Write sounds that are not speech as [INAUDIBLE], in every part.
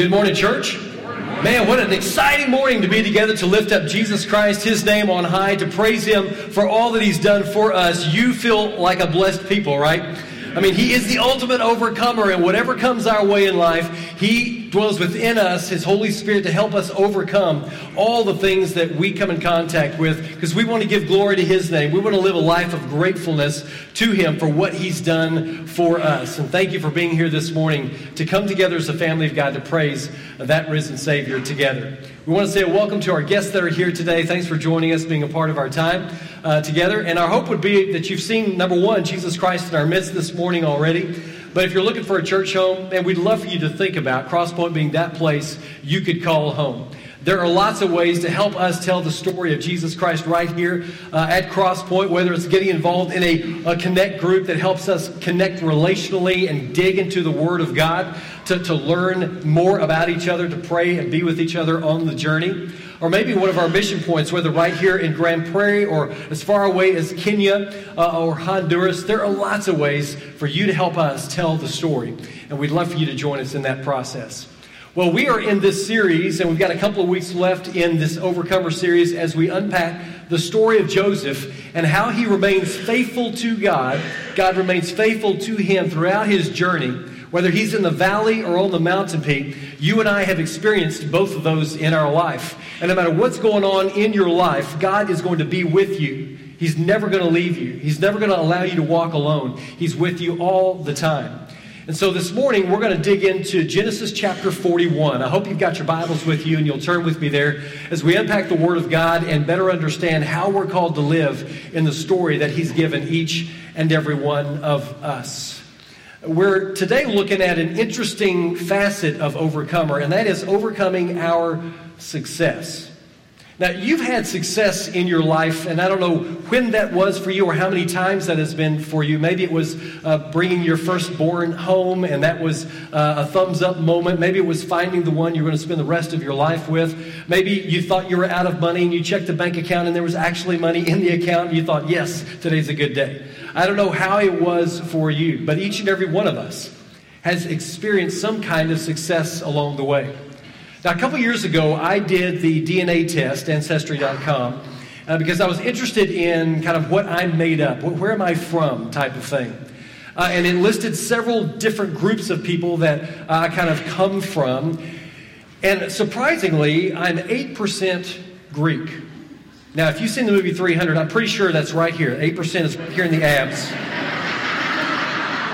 Good morning, church. Man, what an exciting morning to be together to lift up Jesus Christ, His name on high, to praise Him for all that He's done for us. You feel like a blessed people, right? I mean, He is the ultimate overcomer, and whatever comes our way in life, He dwells within us, His Holy Spirit, to help us overcome all the things that we come in contact with, because we want to give glory to His name. We want to live a life of gratefulness to Him for what He's done for us. And thank you for being here this morning to come together as a family of God to praise that risen Savior together. We want to say a welcome to our guests that are here today. Thanks for joining us, being a part of our time uh, together. And our hope would be that you've seen, number one, Jesus Christ in our midst this morning already. But if you're looking for a church home, and we'd love for you to think about Crosspoint being that place you could call home. There are lots of ways to help us tell the story of Jesus Christ right here uh, at Crosspoint, whether it's getting involved in a, a, connect group that helps us connect relationally and dig into the Word of God to, to learn more about each other, to pray and be with each other on the journey. Or maybe one of our mission points, whether right here in Grand Prairie or as far away as Kenya uh, or Honduras, there are lots of ways for you to help us tell the story. And we'd love for you to join us in that process. Well, we are in this series, and we've got a couple of weeks left in this Overcomer series as we unpack the story of Joseph and how he remains faithful to God. God remains faithful to him throughout his journey. Whether he's in the valley or on the mountain peak, you and I have experienced both of those in our life. And no matter what's going on in your life, God is going to be with you. He's never going to leave you, He's never going to allow you to walk alone. He's with you all the time. And so this morning, we're going to dig into Genesis chapter 41. I hope you've got your Bibles with you and you'll turn with me there as we unpack the Word of God and better understand how we're called to live in the story that He's given each and every one of us. We're today looking at an interesting facet of overcomer, and that is overcoming our success. Now, you've had success in your life, and I don't know when that was for you or how many times that has been for you. Maybe it was uh, bringing your firstborn home, and that was uh, a thumbs up moment. Maybe it was finding the one you're going to spend the rest of your life with. Maybe you thought you were out of money, and you checked the bank account, and there was actually money in the account, and you thought, yes, today's a good day. I don't know how it was for you, but each and every one of us has experienced some kind of success along the way. Now, a couple years ago, I did the DNA test, Ancestry.com, uh, because I was interested in kind of what I'm made up, where am I from type of thing. Uh, and it listed several different groups of people that uh, I kind of come from. And surprisingly, I'm 8% Greek. Now, if you've seen the movie 300, I'm pretty sure that's right here. 8% is here in the abs. [LAUGHS]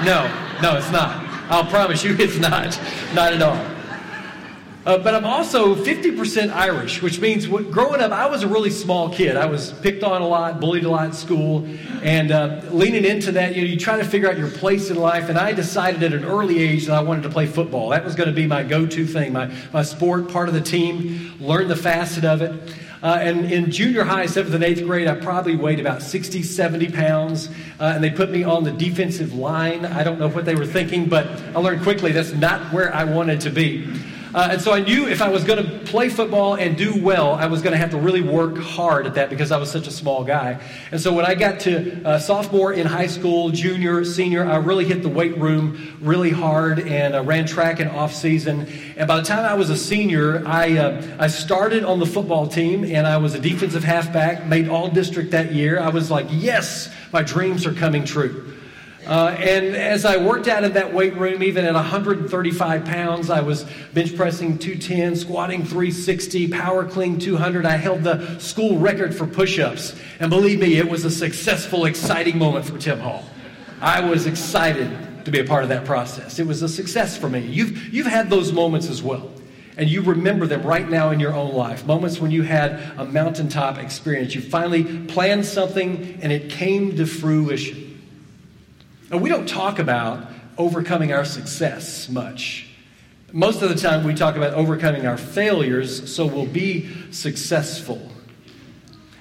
No, no, it's not. I'll promise you it's not. Not at all. Uh, but I'm also 50% Irish, which means what, growing up, I was a really small kid. I was picked on a lot, bullied a lot in school, and uh, leaning into that, you know, you try to figure out your place in life. And I decided at an early age that I wanted to play football. That was going to be my go-to thing, my, my sport, part of the team, learn the facet of it. Uh, and in junior high, seventh and eighth grade, I probably weighed about 60, 70 pounds. Uh, and they put me on the defensive line. I don't know what they were thinking, but I learned quickly that's not where I wanted to be. Uh, and so I knew if I was going to play football and do well, I was going to have to really work hard at that because I was such a small guy. And so when I got to uh, sophomore in high school, junior, senior, I really hit the weight room really hard and uh, ran track in off season. And by the time I was a senior, I, uh, I started on the football team and I was a defensive halfback, made all district that year. I was like, yes, my dreams are coming true. Uh, and as I worked out in that weight room, even at 135 pounds, I was bench pressing 210, squatting 360, power clean 200. I held the school record for push ups. And believe me, it was a successful, exciting moment for Tim Hall. I was excited to be a part of that process. It was a success for me. You've, you've had those moments as well. And you remember them right now in your own life. Moments when you had a mountaintop experience. You finally planned something and it came to fruition. And we don't talk about overcoming our success much. Most of the time, we talk about overcoming our failures so we'll be successful.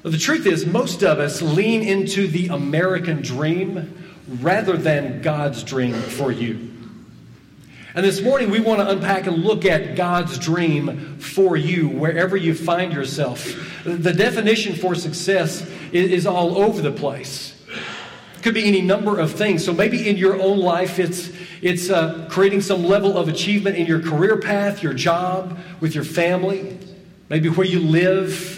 But the truth is, most of us lean into the American dream rather than God's dream for you. And this morning, we want to unpack and look at God's dream for you, wherever you find yourself. The definition for success is all over the place could be any number of things. So maybe in your own life, it's it's uh, creating some level of achievement in your career path, your job, with your family, maybe where you live.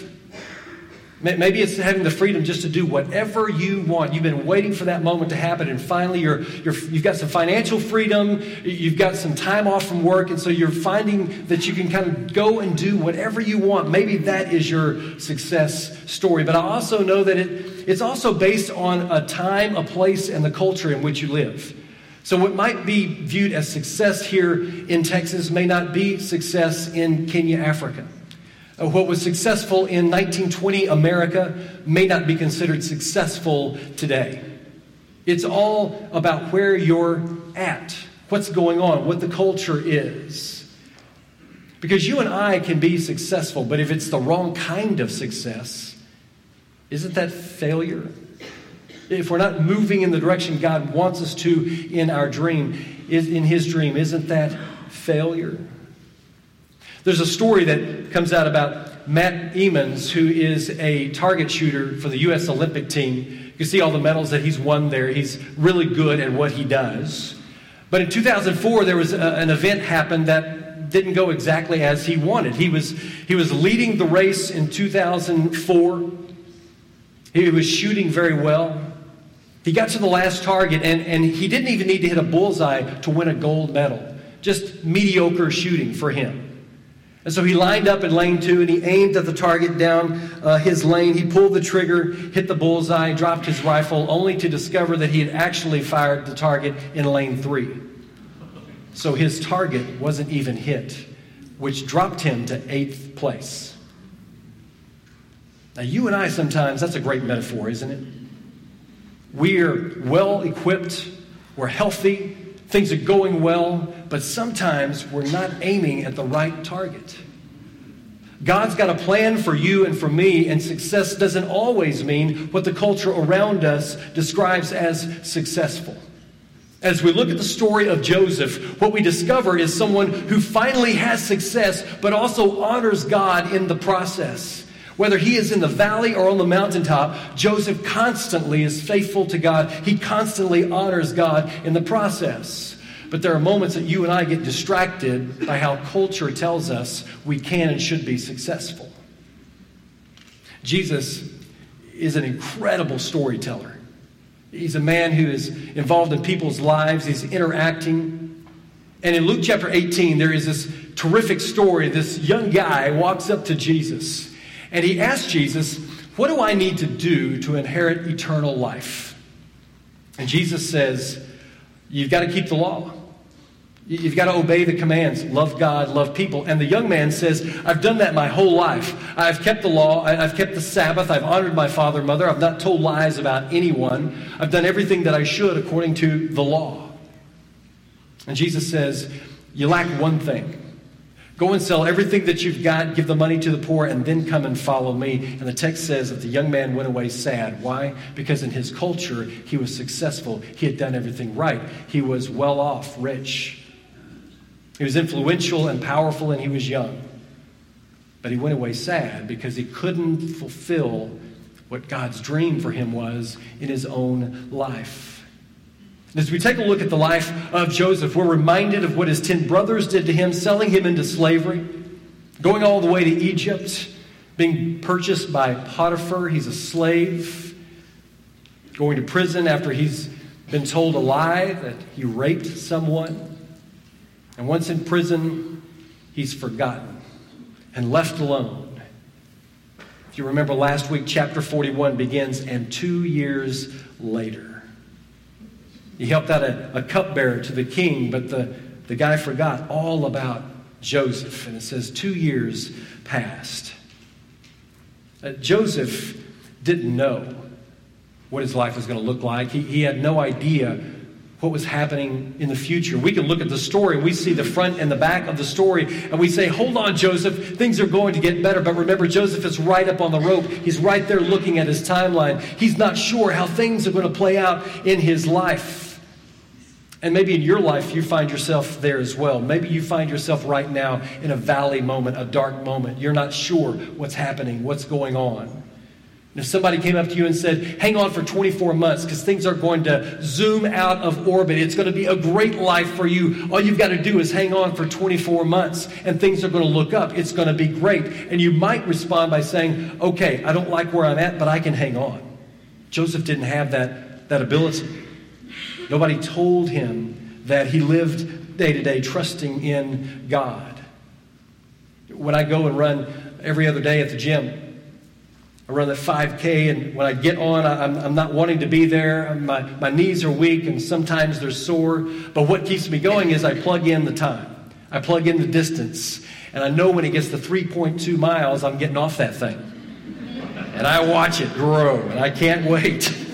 Maybe it's having the freedom just to do whatever you want. You've been waiting for that moment to happen, and finally you're, you're, you've got some financial freedom, you've got some time off from work, and so you're finding that you can kind of go and do whatever you want. Maybe that is your success story. But I also know that it, it's also based on a time, a place, and the culture in which you live. So, what might be viewed as success here in Texas may not be success in Kenya, Africa. What was successful in 1920 America may not be considered successful today. It's all about where you're at, what's going on, what the culture is. Because you and I can be successful, but if it's the wrong kind of success, isn't that failure? If we're not moving in the direction God wants us to in our dream, in His dream, isn't that failure? There's a story that comes out about Matt Emmons, who is a target shooter for the U.S. Olympic team. You can see all the medals that he's won there. He's really good at what he does. But in 2004, there was a, an event happened that didn't go exactly as he wanted. He was, he was leading the race in 2004. He was shooting very well. He got to the last target, and, and he didn't even need to hit a bullseye to win a gold medal. Just mediocre shooting for him. And so he lined up in lane two and he aimed at the target down uh, his lane. He pulled the trigger, hit the bullseye, dropped his rifle, only to discover that he had actually fired the target in lane three. So his target wasn't even hit, which dropped him to eighth place. Now, you and I sometimes, that's a great metaphor, isn't it? We're well equipped, we're healthy, things are going well, but sometimes we're not aiming at the right target. God's got a plan for you and for me, and success doesn't always mean what the culture around us describes as successful. As we look at the story of Joseph, what we discover is someone who finally has success, but also honors God in the process. Whether he is in the valley or on the mountaintop, Joseph constantly is faithful to God. He constantly honors God in the process. But there are moments that you and I get distracted by how culture tells us we can and should be successful. Jesus is an incredible storyteller. He's a man who is involved in people's lives, he's interacting. And in Luke chapter 18, there is this terrific story. This young guy walks up to Jesus and he asks Jesus, What do I need to do to inherit eternal life? And Jesus says, You've got to keep the law. You've got to obey the commands love God, love people. And the young man says, I've done that my whole life. I've kept the law, I've kept the Sabbath, I've honored my father and mother, I've not told lies about anyone, I've done everything that I should according to the law. And Jesus says, You lack one thing. Go and sell everything that you've got, give the money to the poor, and then come and follow me. And the text says that the young man went away sad. Why? Because in his culture, he was successful. He had done everything right. He was well off, rich. He was influential and powerful, and he was young. But he went away sad because he couldn't fulfill what God's dream for him was in his own life. As we take a look at the life of Joseph, we're reminded of what his 10 brothers did to him, selling him into slavery, going all the way to Egypt, being purchased by Potiphar. He's a slave, going to prison after he's been told a lie that he raped someone. And once in prison, he's forgotten and left alone. If you remember last week, chapter 41 begins, and two years later. He helped out a, a cupbearer to the king, but the, the guy forgot all about Joseph. And it says, two years passed. Uh, Joseph didn't know what his life was going to look like. He, he had no idea what was happening in the future. We can look at the story, we see the front and the back of the story, and we say, Hold on, Joseph, things are going to get better. But remember, Joseph is right up on the rope. He's right there looking at his timeline. He's not sure how things are going to play out in his life. And maybe in your life, you find yourself there as well. Maybe you find yourself right now in a valley moment, a dark moment. You're not sure what's happening, what's going on. And if somebody came up to you and said, hang on for 24 months because things are going to zoom out of orbit, it's going to be a great life for you. All you've got to do is hang on for 24 months and things are going to look up. It's going to be great. And you might respond by saying, okay, I don't like where I'm at, but I can hang on. Joseph didn't have that, that ability. Nobody told him that he lived day to day trusting in God. When I go and run every other day at the gym, I run that 5K, and when I get on, I'm, I'm not wanting to be there. My, my knees are weak, and sometimes they're sore. But what keeps me going is I plug in the time, I plug in the distance, and I know when it gets to 3.2 miles, I'm getting off that thing. And I watch it grow, and I can't wait. [LAUGHS]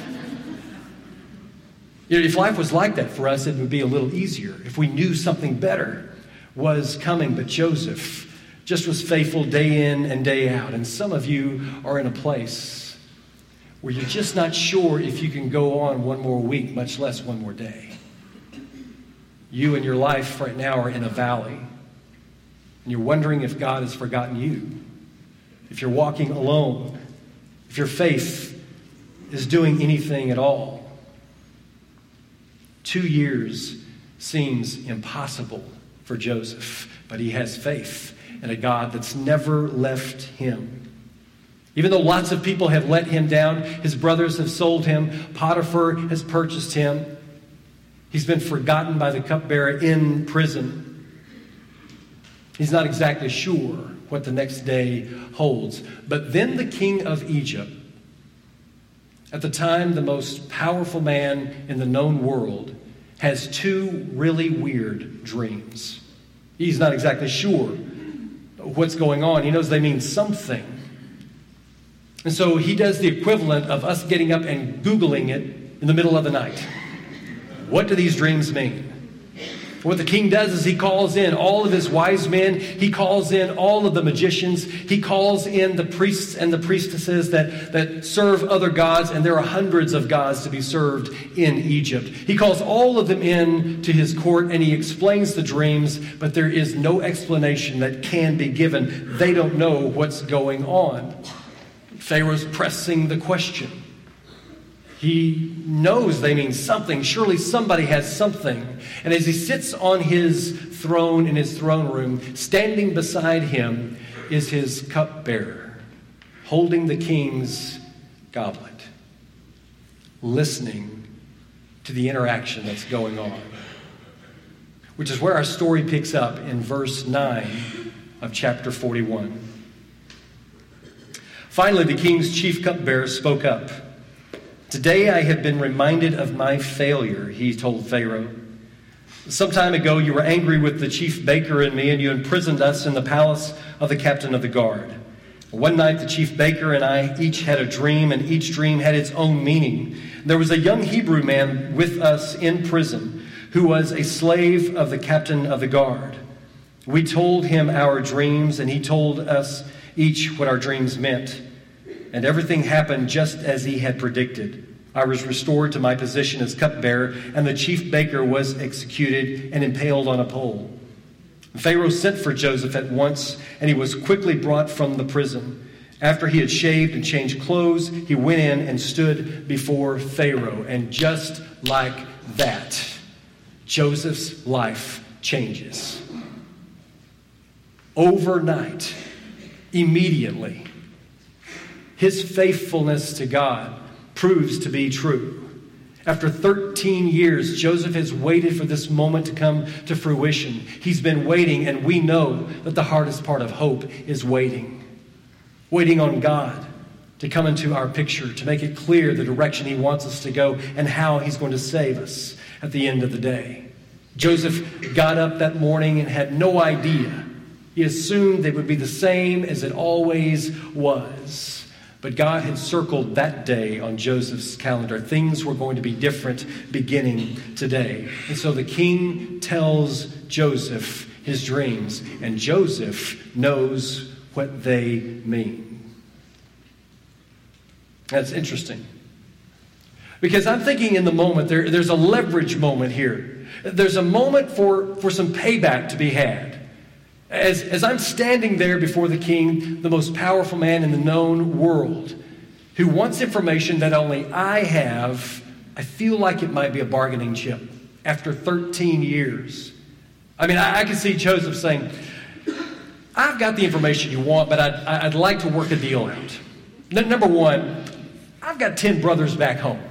You know, if life was like that for us, it would be a little easier if we knew something better was coming. But Joseph, just was faithful day in and day out. And some of you are in a place where you're just not sure if you can go on one more week, much less one more day. You and your life right now are in a valley, and you're wondering if God has forgotten you, if you're walking alone, if your faith is doing anything at all. Two years seems impossible for Joseph, but he has faith and a God that's never left him. Even though lots of people have let him down, his brothers have sold him, Potiphar has purchased him, he's been forgotten by the cupbearer in prison. He's not exactly sure what the next day holds. But then the king of Egypt, at the time the most powerful man in the known world, has two really weird dreams. He's not exactly sure what's going on. He knows they mean something. And so he does the equivalent of us getting up and Googling it in the middle of the night. What do these dreams mean? What the king does is he calls in all of his wise men, he calls in all of the magicians, he calls in the priests and the priestesses that, that serve other gods, and there are hundreds of gods to be served in Egypt. He calls all of them in to his court and he explains the dreams, but there is no explanation that can be given. They don't know what's going on. Pharaoh's pressing the question. He knows they mean something. Surely somebody has something. And as he sits on his throne in his throne room, standing beside him is his cupbearer, holding the king's goblet, listening to the interaction that's going on. Which is where our story picks up in verse 9 of chapter 41. Finally, the king's chief cupbearer spoke up. Today I have been reminded of my failure, he told Pharaoh. Some time ago, you were angry with the chief baker and me, and you imprisoned us in the palace of the captain of the guard. One night, the chief baker and I each had a dream, and each dream had its own meaning. There was a young Hebrew man with us in prison who was a slave of the captain of the guard. We told him our dreams, and he told us each what our dreams meant and everything happened just as he had predicted. I was restored to my position as cupbearer, and the chief baker was executed and impaled on a pole. Pharaoh sent for Joseph at once, and he was quickly brought from the prison. After he had shaved and changed clothes, he went in and stood before Pharaoh. And just like that, Joseph's life changes. Overnight, immediately, his faithfulness to God proves to be true. After 13 years, Joseph has waited for this moment to come to fruition. He's been waiting, and we know that the hardest part of hope is waiting. Waiting on God to come into our picture, to make it clear the direction He wants us to go and how He's going to save us at the end of the day. Joseph got up that morning and had no idea. He assumed they would be the same as it always was. But God had circled that day on Joseph's calendar. Things were going to be different beginning today. And so the king tells Joseph his dreams, and Joseph knows what they mean. That's interesting. Because I'm thinking in the moment, there, there's a leverage moment here. There's a moment for, for some payback to be had. As, as I'm standing there before the king, the most powerful man in the known world, who wants information that only I have, I feel like it might be a bargaining chip after 13 years. I mean, I, I can see Joseph saying, I've got the information you want, but I'd, I'd like to work a deal out. N- number one, I've got 10 brothers back home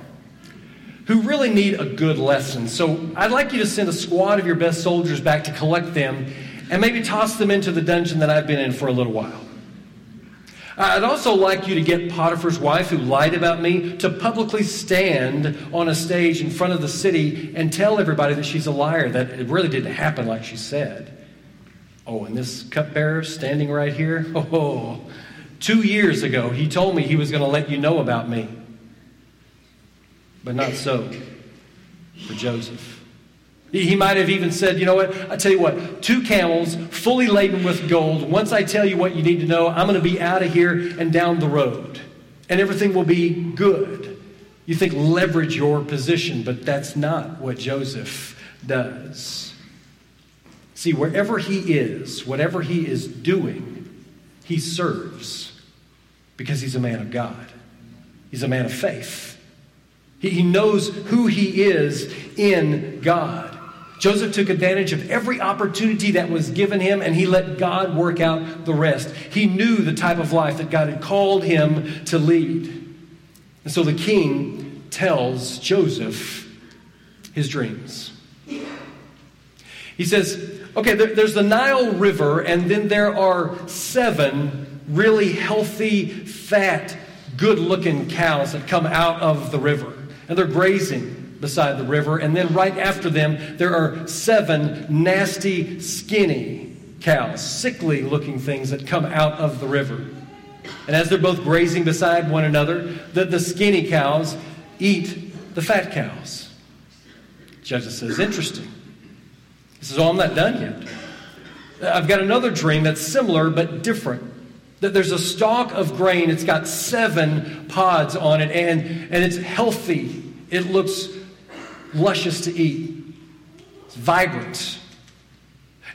who really need a good lesson. So I'd like you to send a squad of your best soldiers back to collect them and maybe toss them into the dungeon that I've been in for a little while. I'd also like you to get Potiphar's wife, who lied about me, to publicly stand on a stage in front of the city and tell everybody that she's a liar, that it really didn't happen like she said. Oh, and this cupbearer standing right here, [LAUGHS] oh, two years ago, he told me he was going to let you know about me. But not so for Joseph. He might have even said, you know what? I tell you what, two camels fully laden with gold. Once I tell you what you need to know, I'm going to be out of here and down the road. And everything will be good. You think leverage your position, but that's not what Joseph does. See, wherever he is, whatever he is doing, he serves because he's a man of God. He's a man of faith. He knows who he is in God. Joseph took advantage of every opportunity that was given him and he let God work out the rest. He knew the type of life that God had called him to lead. And so the king tells Joseph his dreams. He says, okay, there, there's the Nile River, and then there are seven really healthy, fat, good looking cows that come out of the river. And they're grazing beside the river. And then right after them, there are seven nasty, skinny cows, sickly looking things that come out of the river. And as they're both grazing beside one another, the, the skinny cows eat the fat cows. Joseph says, interesting. He says, Oh, I'm not done yet. I've got another dream that's similar but different. That there's a stalk of grain, it's got seven pods on it, and, and it's healthy. It looks luscious to eat. It's vibrant.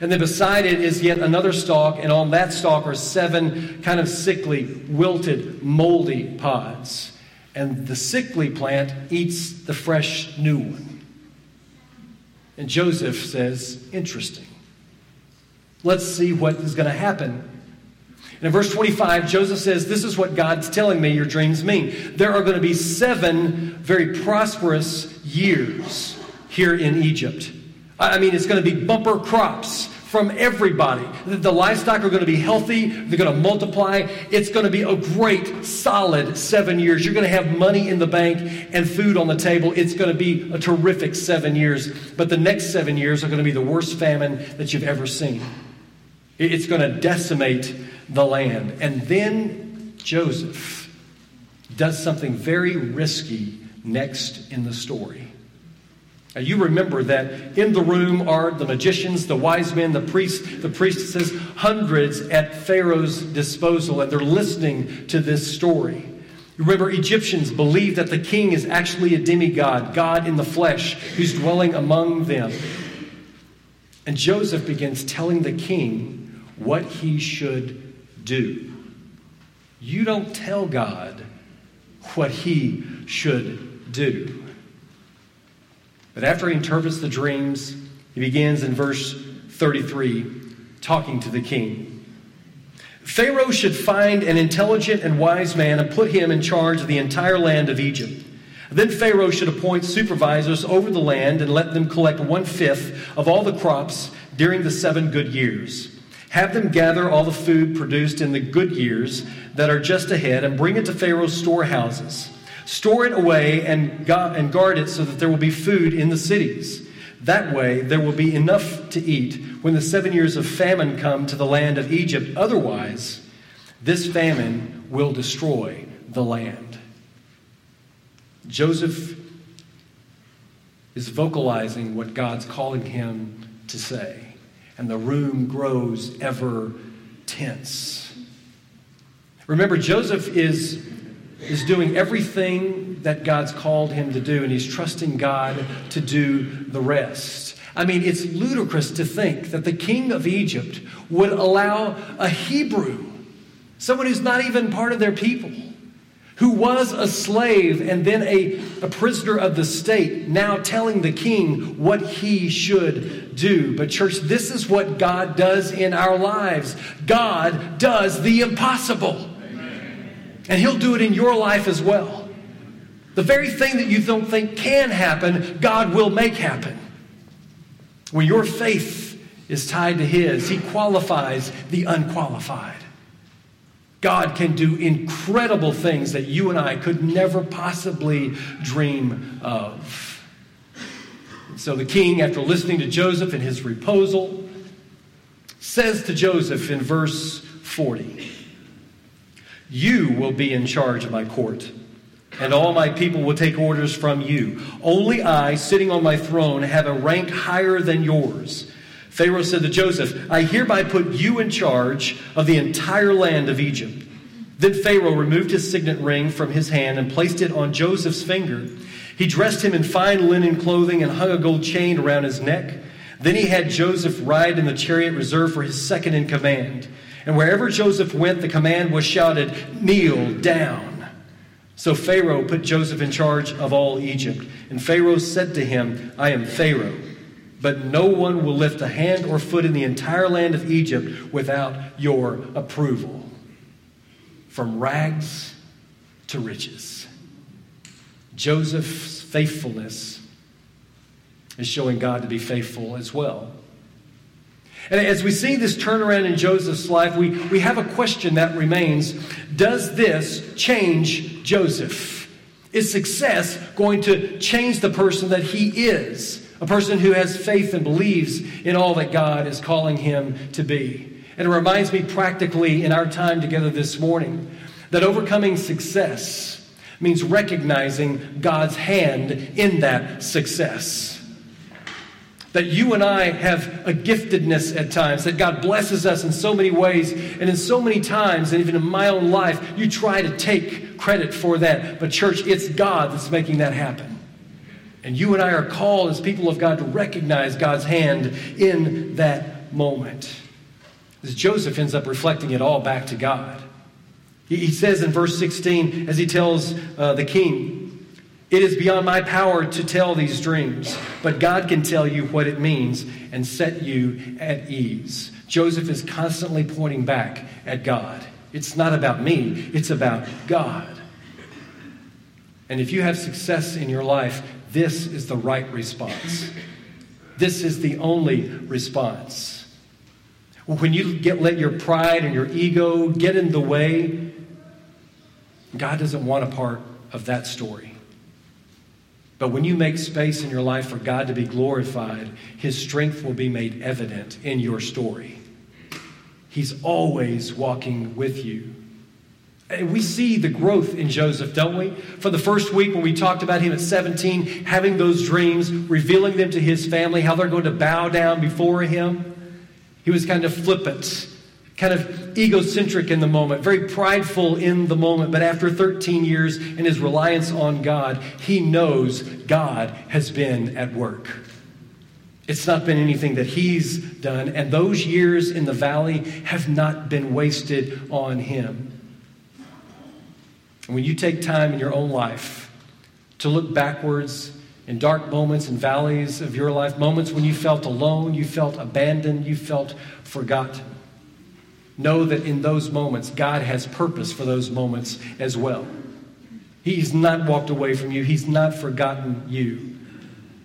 And then beside it is yet another stalk, and on that stalk are seven kind of sickly, wilted, moldy pods. And the sickly plant eats the fresh new one. And Joseph says, Interesting. Let's see what is going to happen. And in verse 25, Joseph says, This is what God's telling me your dreams mean. There are going to be seven very prosperous years here in Egypt. I mean, it's going to be bumper crops from everybody. The livestock are going to be healthy, they're going to multiply. It's going to be a great, solid seven years. You're going to have money in the bank and food on the table. It's going to be a terrific seven years. But the next seven years are going to be the worst famine that you've ever seen. It's going to decimate the land. And then Joseph does something very risky next in the story. Now you remember that in the room are the magicians, the wise men, the priests, the priestesses, hundreds at Pharaoh's disposal, and they're listening to this story. Remember, Egyptians believe that the king is actually a demigod, God in the flesh, who's dwelling among them. And Joseph begins telling the king what he should do. You don't tell God what he should do. But after he interprets the dreams, he begins in verse 33 talking to the king. Pharaoh should find an intelligent and wise man and put him in charge of the entire land of Egypt. Then Pharaoh should appoint supervisors over the land and let them collect one fifth of all the crops during the seven good years. Have them gather all the food produced in the good years that are just ahead and bring it to Pharaoh's storehouses. Store it away and, and guard it so that there will be food in the cities. That way, there will be enough to eat when the seven years of famine come to the land of Egypt. Otherwise, this famine will destroy the land. Joseph is vocalizing what God's calling him to say, and the room grows ever tense. Remember, Joseph is is doing everything that God's called him to do, and he's trusting God to do the rest. I mean, it's ludicrous to think that the king of Egypt would allow a Hebrew, someone who's not even part of their people, who was a slave and then a, a prisoner of the state, now telling the king what he should do. But, church, this is what God does in our lives God does the impossible. Amen. And he'll do it in your life as well. The very thing that you don't think can happen, God will make happen. When your faith is tied to His, He qualifies the unqualified. God can do incredible things that you and I could never possibly dream of. So the king, after listening to Joseph and his proposal, says to Joseph in verse 40, You will be in charge of my court, and all my people will take orders from you. Only I, sitting on my throne, have a rank higher than yours. Pharaoh said to Joseph, I hereby put you in charge of the entire land of Egypt. Then Pharaoh removed his signet ring from his hand and placed it on Joseph's finger. He dressed him in fine linen clothing and hung a gold chain around his neck. Then he had Joseph ride in the chariot reserved for his second in command. And wherever Joseph went, the command was shouted, Kneel down. So Pharaoh put Joseph in charge of all Egypt. And Pharaoh said to him, I am Pharaoh but no one will lift a hand or foot in the entire land of Egypt without your approval. From rags to riches. Joseph's faithfulness is showing God to be faithful as well. And as we see this turnaround in Joseph's life, we, we have a question that remains Does this change Joseph? Is success going to change the person that he is? a person who has faith and believes in all that God is calling him to be. And it reminds me practically in our time together this morning that overcoming success means recognizing God's hand in that success. That you and I have a giftedness at times, that God blesses us in so many ways, and in so many times, and even in my own life, you try to take credit for that. But, church, it's God that's making that happen. And you and I are called as people of God to recognize God's hand in that moment. As Joseph ends up reflecting it all back to God. He says in verse 16, as he tells uh, the king, It is beyond my power to tell these dreams, but God can tell you what it means and set you at ease. Joseph is constantly pointing back at God. It's not about me, it's about God. And if you have success in your life, this is the right response. This is the only response. When you get let your pride and your ego get in the way, God doesn't want a part of that story. But when you make space in your life for God to be glorified, His strength will be made evident in your story. He's always walking with you. And we see the growth in Joseph, don't we? For the first week when we talked about him at 17, having those dreams, revealing them to his family, how they're going to bow down before him, he was kind of flippant, kind of egocentric in the moment, very prideful in the moment. But after 13 years in his reliance on God, he knows God has been at work. It's not been anything that he's done, and those years in the valley have not been wasted on him. And when you take time in your own life to look backwards in dark moments and valleys of your life, moments when you felt alone, you felt abandoned, you felt forgotten, know that in those moments, God has purpose for those moments as well. He's not walked away from you, He's not forgotten you.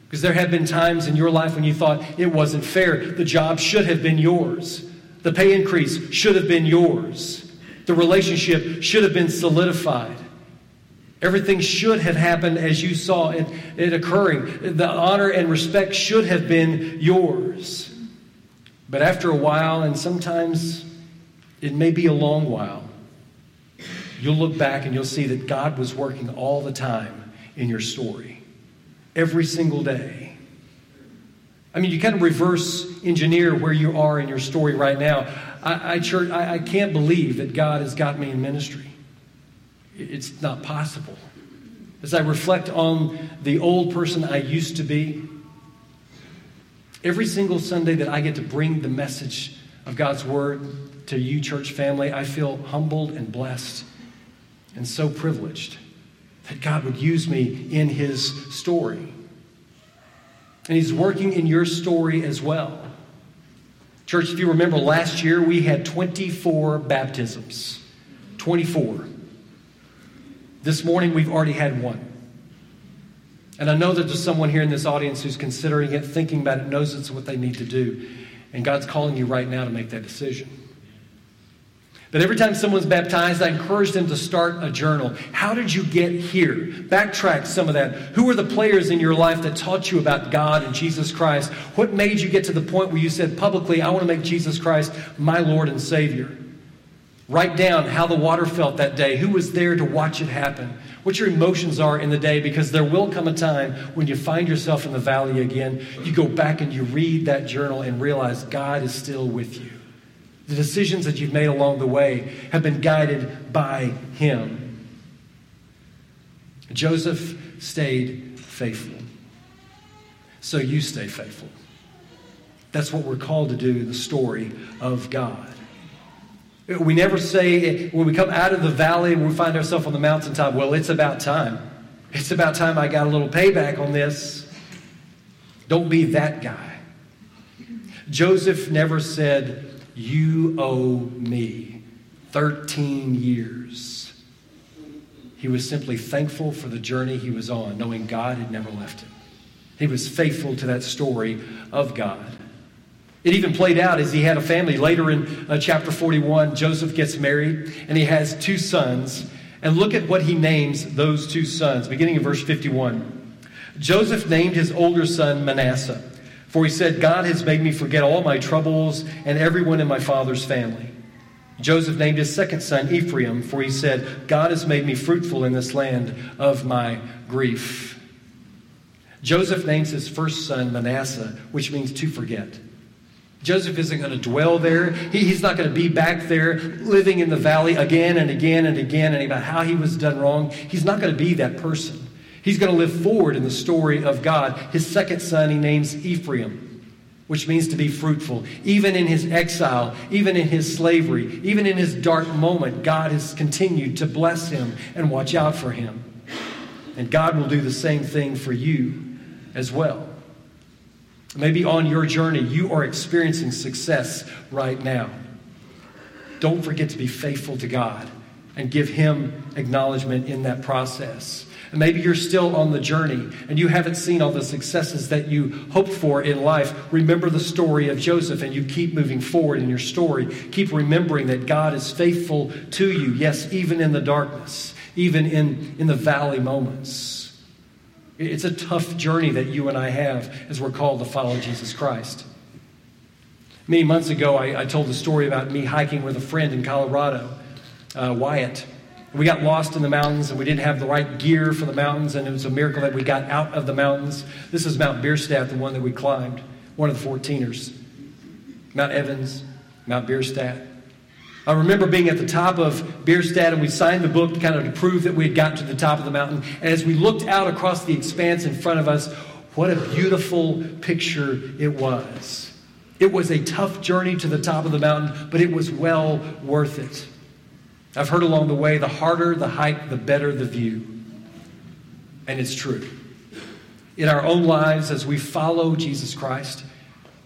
Because there have been times in your life when you thought it wasn't fair. The job should have been yours, the pay increase should have been yours. The relationship should have been solidified. Everything should have happened as you saw it, it occurring. The honor and respect should have been yours. But after a while, and sometimes it may be a long while, you'll look back and you'll see that God was working all the time in your story, every single day. I mean, you kind of reverse engineer where you are in your story right now. I, I, church, I, I can't believe that God has got me in ministry. It's not possible. As I reflect on the old person I used to be, every single Sunday that I get to bring the message of God's Word to you, church family, I feel humbled and blessed. and so privileged that God would use me in his story. And he's working in your story as well. Church, if you remember last year, we had 24 baptisms. 24. This morning, we've already had one. And I know that there's someone here in this audience who's considering it, thinking about it, knows it's what they need to do. And God's calling you right now to make that decision. But every time someone's baptized, I encourage them to start a journal. How did you get here? Backtrack some of that. Who were the players in your life that taught you about God and Jesus Christ? What made you get to the point where you said publicly, I want to make Jesus Christ my Lord and Savior? Write down how the water felt that day. Who was there to watch it happen? What your emotions are in the day, because there will come a time when you find yourself in the valley again. You go back and you read that journal and realize God is still with you. The decisions that you've made along the way have been guided by Him. Joseph stayed faithful. So you stay faithful. That's what we're called to do in the story of God. We never say, when we come out of the valley and we find ourselves on the mountaintop, well, it's about time. It's about time I got a little payback on this. Don't be that guy. Joseph never said, you owe me 13 years. He was simply thankful for the journey he was on, knowing God had never left him. He was faithful to that story of God. It even played out as he had a family. Later in uh, chapter 41, Joseph gets married and he has two sons. And look at what he names those two sons, beginning in verse 51. Joseph named his older son Manasseh for he said, God has made me forget all my troubles and everyone in my father's family. Joseph named his second son Ephraim, for he said, God has made me fruitful in this land of my grief. Joseph names his first son Manasseh, which means to forget. Joseph isn't going to dwell there. He, he's not going to be back there living in the valley again and again and again and about how he was done wrong. He's not going to be that person. He's going to live forward in the story of God. His second son he names Ephraim, which means to be fruitful. Even in his exile, even in his slavery, even in his dark moment, God has continued to bless him and watch out for him. And God will do the same thing for you as well. Maybe on your journey, you are experiencing success right now. Don't forget to be faithful to God and give Him acknowledgement in that process. Maybe you're still on the journey and you haven't seen all the successes that you hoped for in life. Remember the story of Joseph and you keep moving forward in your story. Keep remembering that God is faithful to you, yes, even in the darkness, even in, in the valley moments. It's a tough journey that you and I have as we're called to follow Jesus Christ. Many months ago, I, I told the story about me hiking with a friend in Colorado, uh, Wyatt. We got lost in the mountains and we didn't have the right gear for the mountains, and it was a miracle that we got out of the mountains. This is Mount Bierstadt, the one that we climbed, one of the 14ers. Mount Evans, Mount Bierstadt. I remember being at the top of Bierstadt and we signed the book kind of to prove that we had gotten to the top of the mountain. And as we looked out across the expanse in front of us, what a beautiful picture it was. It was a tough journey to the top of the mountain, but it was well worth it. I've heard along the way the harder the hike, the better the view. And it's true. In our own lives, as we follow Jesus Christ,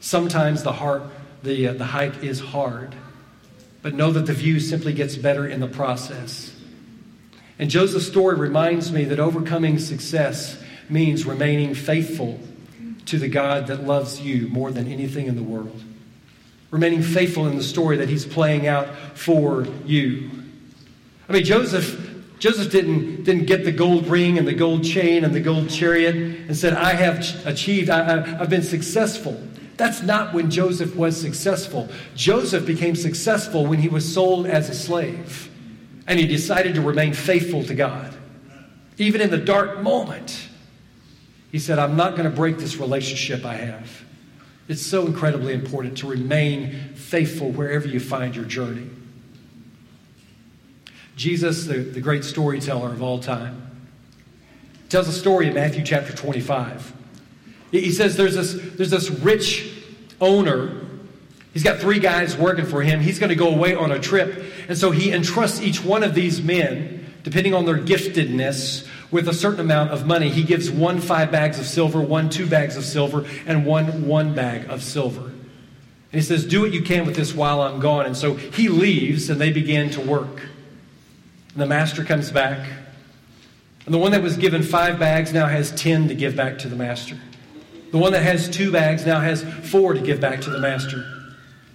sometimes the, heart, the, uh, the hike is hard. But know that the view simply gets better in the process. And Joseph's story reminds me that overcoming success means remaining faithful to the God that loves you more than anything in the world. Remaining faithful in the story that he's playing out for you. I mean, Joseph, Joseph didn't, didn't get the gold ring and the gold chain and the gold chariot and said, I have achieved, I, have been successful. That's not when Joseph was successful. Joseph became successful when he was sold as a slave and he decided to remain faithful to God. Even in the dark moment, he said, I'm not going to break this relationship I have. It's so incredibly important to remain faithful wherever you find your journey. Jesus, the, the great storyteller of all time, tells a story in Matthew chapter 25. He says there's this, there's this rich owner. He's got three guys working for him. He's going to go away on a trip. And so he entrusts each one of these men depending on their giftedness, with a certain amount of money. He gives one five bags of silver, one two bags of silver, and one one bag of silver. And he says, Do what you can with this while I'm gone. And so he leaves, and they begin to work. And the master comes back. And the one that was given five bags now has ten to give back to the master. The one that has two bags now has four to give back to the master.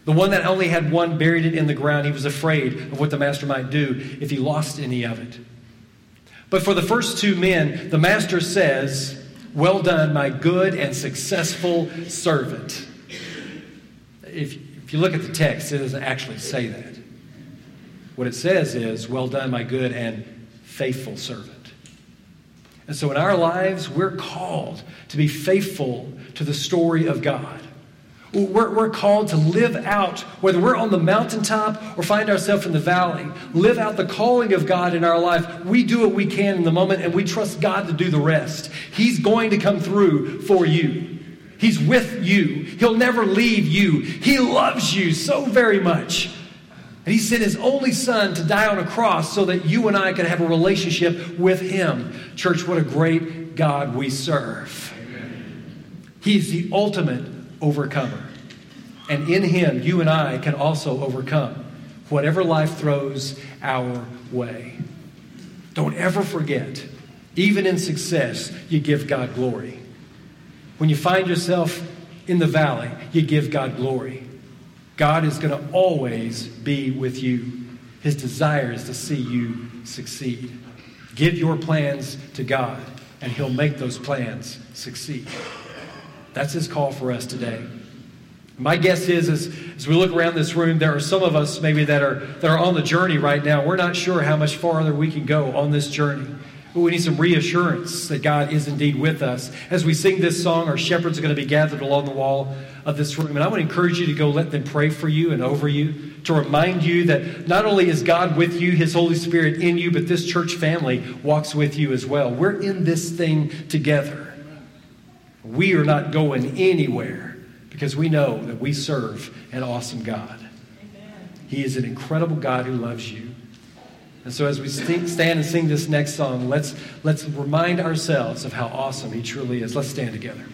The one that only had one buried it in the ground, he was afraid of what the master might do if he lost any of it. But for the first two men, the master says, Well done, my good and successful servant. If, if you look at the text, it doesn't actually say that. What it says is, Well done, my good and faithful servant. And so in our lives, we're called to be faithful to the story of God. We're, we're, called to live out, whether we're on the mountaintop or find ourselves in the valley, live out the calling of God in our life. We do what we can in the moment and we trust God to do the rest. He's going to come through for you. He's with you. He'll never leave you. He loves you so very much. And he sent his only son to die on a cross so that you and I could have a relationship with him. Church, what a great God we serve. He's the ultimate overcomer. And in him, you and I can also overcome whatever life throws our way. Don't ever forget, even in success, you give God glory. When you find yourself in the valley, you give God glory. God is going to always be with you. His desire is to see you succeed. Give your plans to God, and He'll make those plans succeed. That's his call for us today. My guess is, as, as we look around this room, there are some of us maybe that are, that are on the journey right now. We're not sure how much farther we can go on this journey. But we need some reassurance that God is indeed with us. As we sing this song, our shepherds are going to be gathered along the wall of this room. And I want to encourage you to go let them pray for you and over you, to remind you that not only is God with you, His Holy Spirit in you, but this church family walks with you as well. We're in this thing together. We are not going anywhere because we know that we serve an awesome God. He is an incredible God who loves you. And so, as we stand and sing this next song, let's, let's remind ourselves of how awesome He truly is. Let's stand together.